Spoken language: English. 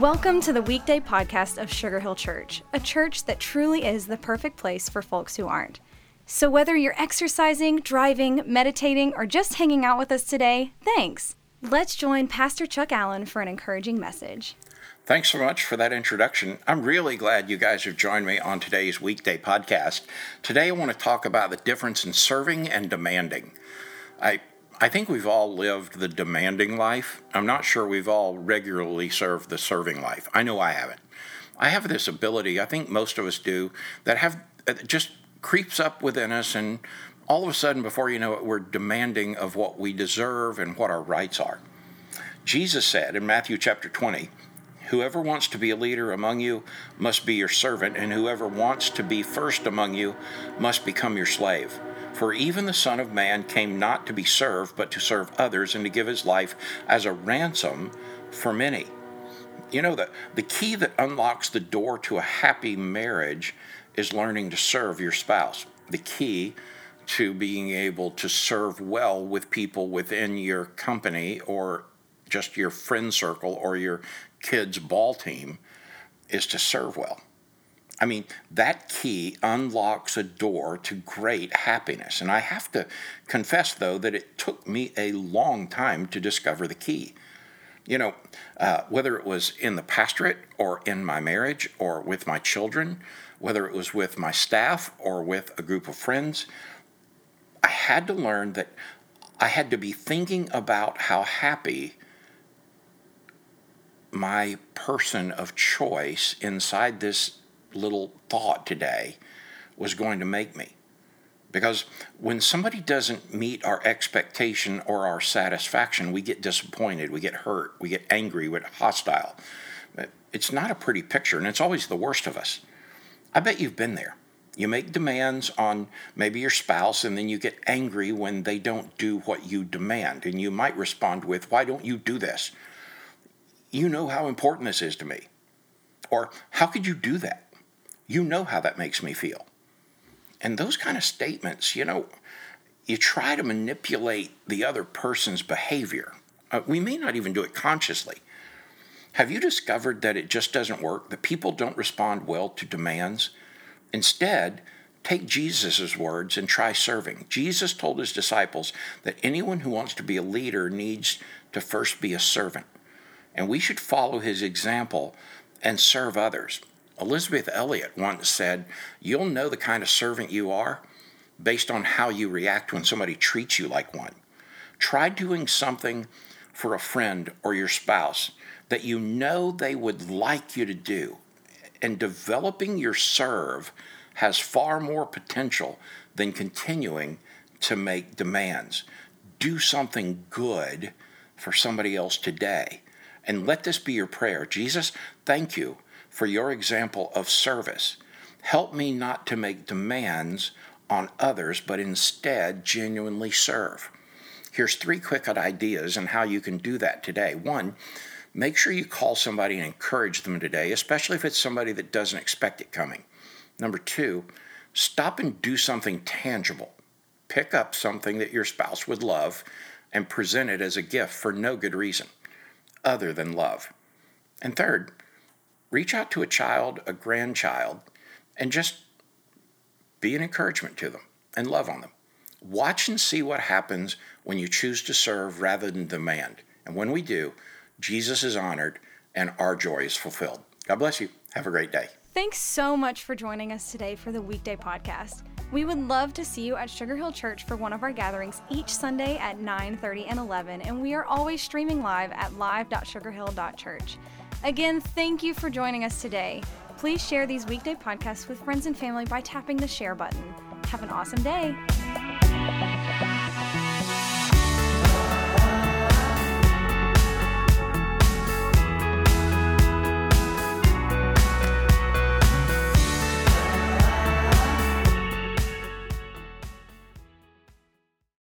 Welcome to the weekday podcast of Sugar Hill Church, a church that truly is the perfect place for folks who aren't. So, whether you're exercising, driving, meditating, or just hanging out with us today, thanks. Let's join Pastor Chuck Allen for an encouraging message. Thanks so much for that introduction. I'm really glad you guys have joined me on today's weekday podcast. Today, I want to talk about the difference in serving and demanding. I I think we've all lived the demanding life. I'm not sure we've all regularly served the serving life. I know I haven't. I have this ability, I think most of us do, that have that just creeps up within us and all of a sudden before you know it we're demanding of what we deserve and what our rights are. Jesus said in Matthew chapter 20, Whoever wants to be a leader among you must be your servant, and whoever wants to be first among you must become your slave. For even the Son of Man came not to be served, but to serve others and to give his life as a ransom for many. You know, the, the key that unlocks the door to a happy marriage is learning to serve your spouse. The key to being able to serve well with people within your company or just your friend circle or your kids' ball team is to serve well. I mean, that key unlocks a door to great happiness. And I have to confess, though, that it took me a long time to discover the key. You know, uh, whether it was in the pastorate or in my marriage or with my children, whether it was with my staff or with a group of friends, I had to learn that I had to be thinking about how happy my person of choice inside this little thought today was going to make me. Because when somebody doesn't meet our expectation or our satisfaction, we get disappointed, we get hurt, we get angry, we get hostile. It's not a pretty picture, and it's always the worst of us. I bet you've been there. You make demands on maybe your spouse, and then you get angry when they don't do what you demand. And you might respond with, Why don't you do this? You know how important this is to me. Or, How could you do that? You know how that makes me feel. And those kind of statements, you know, you try to manipulate the other person's behavior. Uh, we may not even do it consciously. Have you discovered that it just doesn't work, that people don't respond well to demands? Instead, take Jesus' words and try serving. Jesus told his disciples that anyone who wants to be a leader needs to first be a servant. And we should follow his example and serve others. Elisabeth Elliot once said, You'll know the kind of servant you are based on how you react when somebody treats you like one. Try doing something for a friend or your spouse that you know they would like you to do. And developing your serve has far more potential than continuing to make demands. Do something good for somebody else today. And let this be your prayer Jesus, thank you for your example of service. Help me not to make demands on others, but instead genuinely serve. Here's three quick ideas on how you can do that today. One, make sure you call somebody and encourage them today, especially if it's somebody that doesn't expect it coming. Number two, stop and do something tangible. Pick up something that your spouse would love and present it as a gift for no good reason other than love. And third, reach out to a child, a grandchild, and just be an encouragement to them and love on them. Watch and see what happens when you choose to serve rather than demand. And when we do, Jesus is honored and our joy is fulfilled. God bless you. Have a great day. Thanks so much for joining us today for the weekday podcast. We would love to see you at Sugar Hill Church for one of our gatherings each Sunday at 9:30 and 11, and we are always streaming live at live.sugarhill.church. Again, thank you for joining us today. Please share these weekday podcasts with friends and family by tapping the share button. Have an awesome day.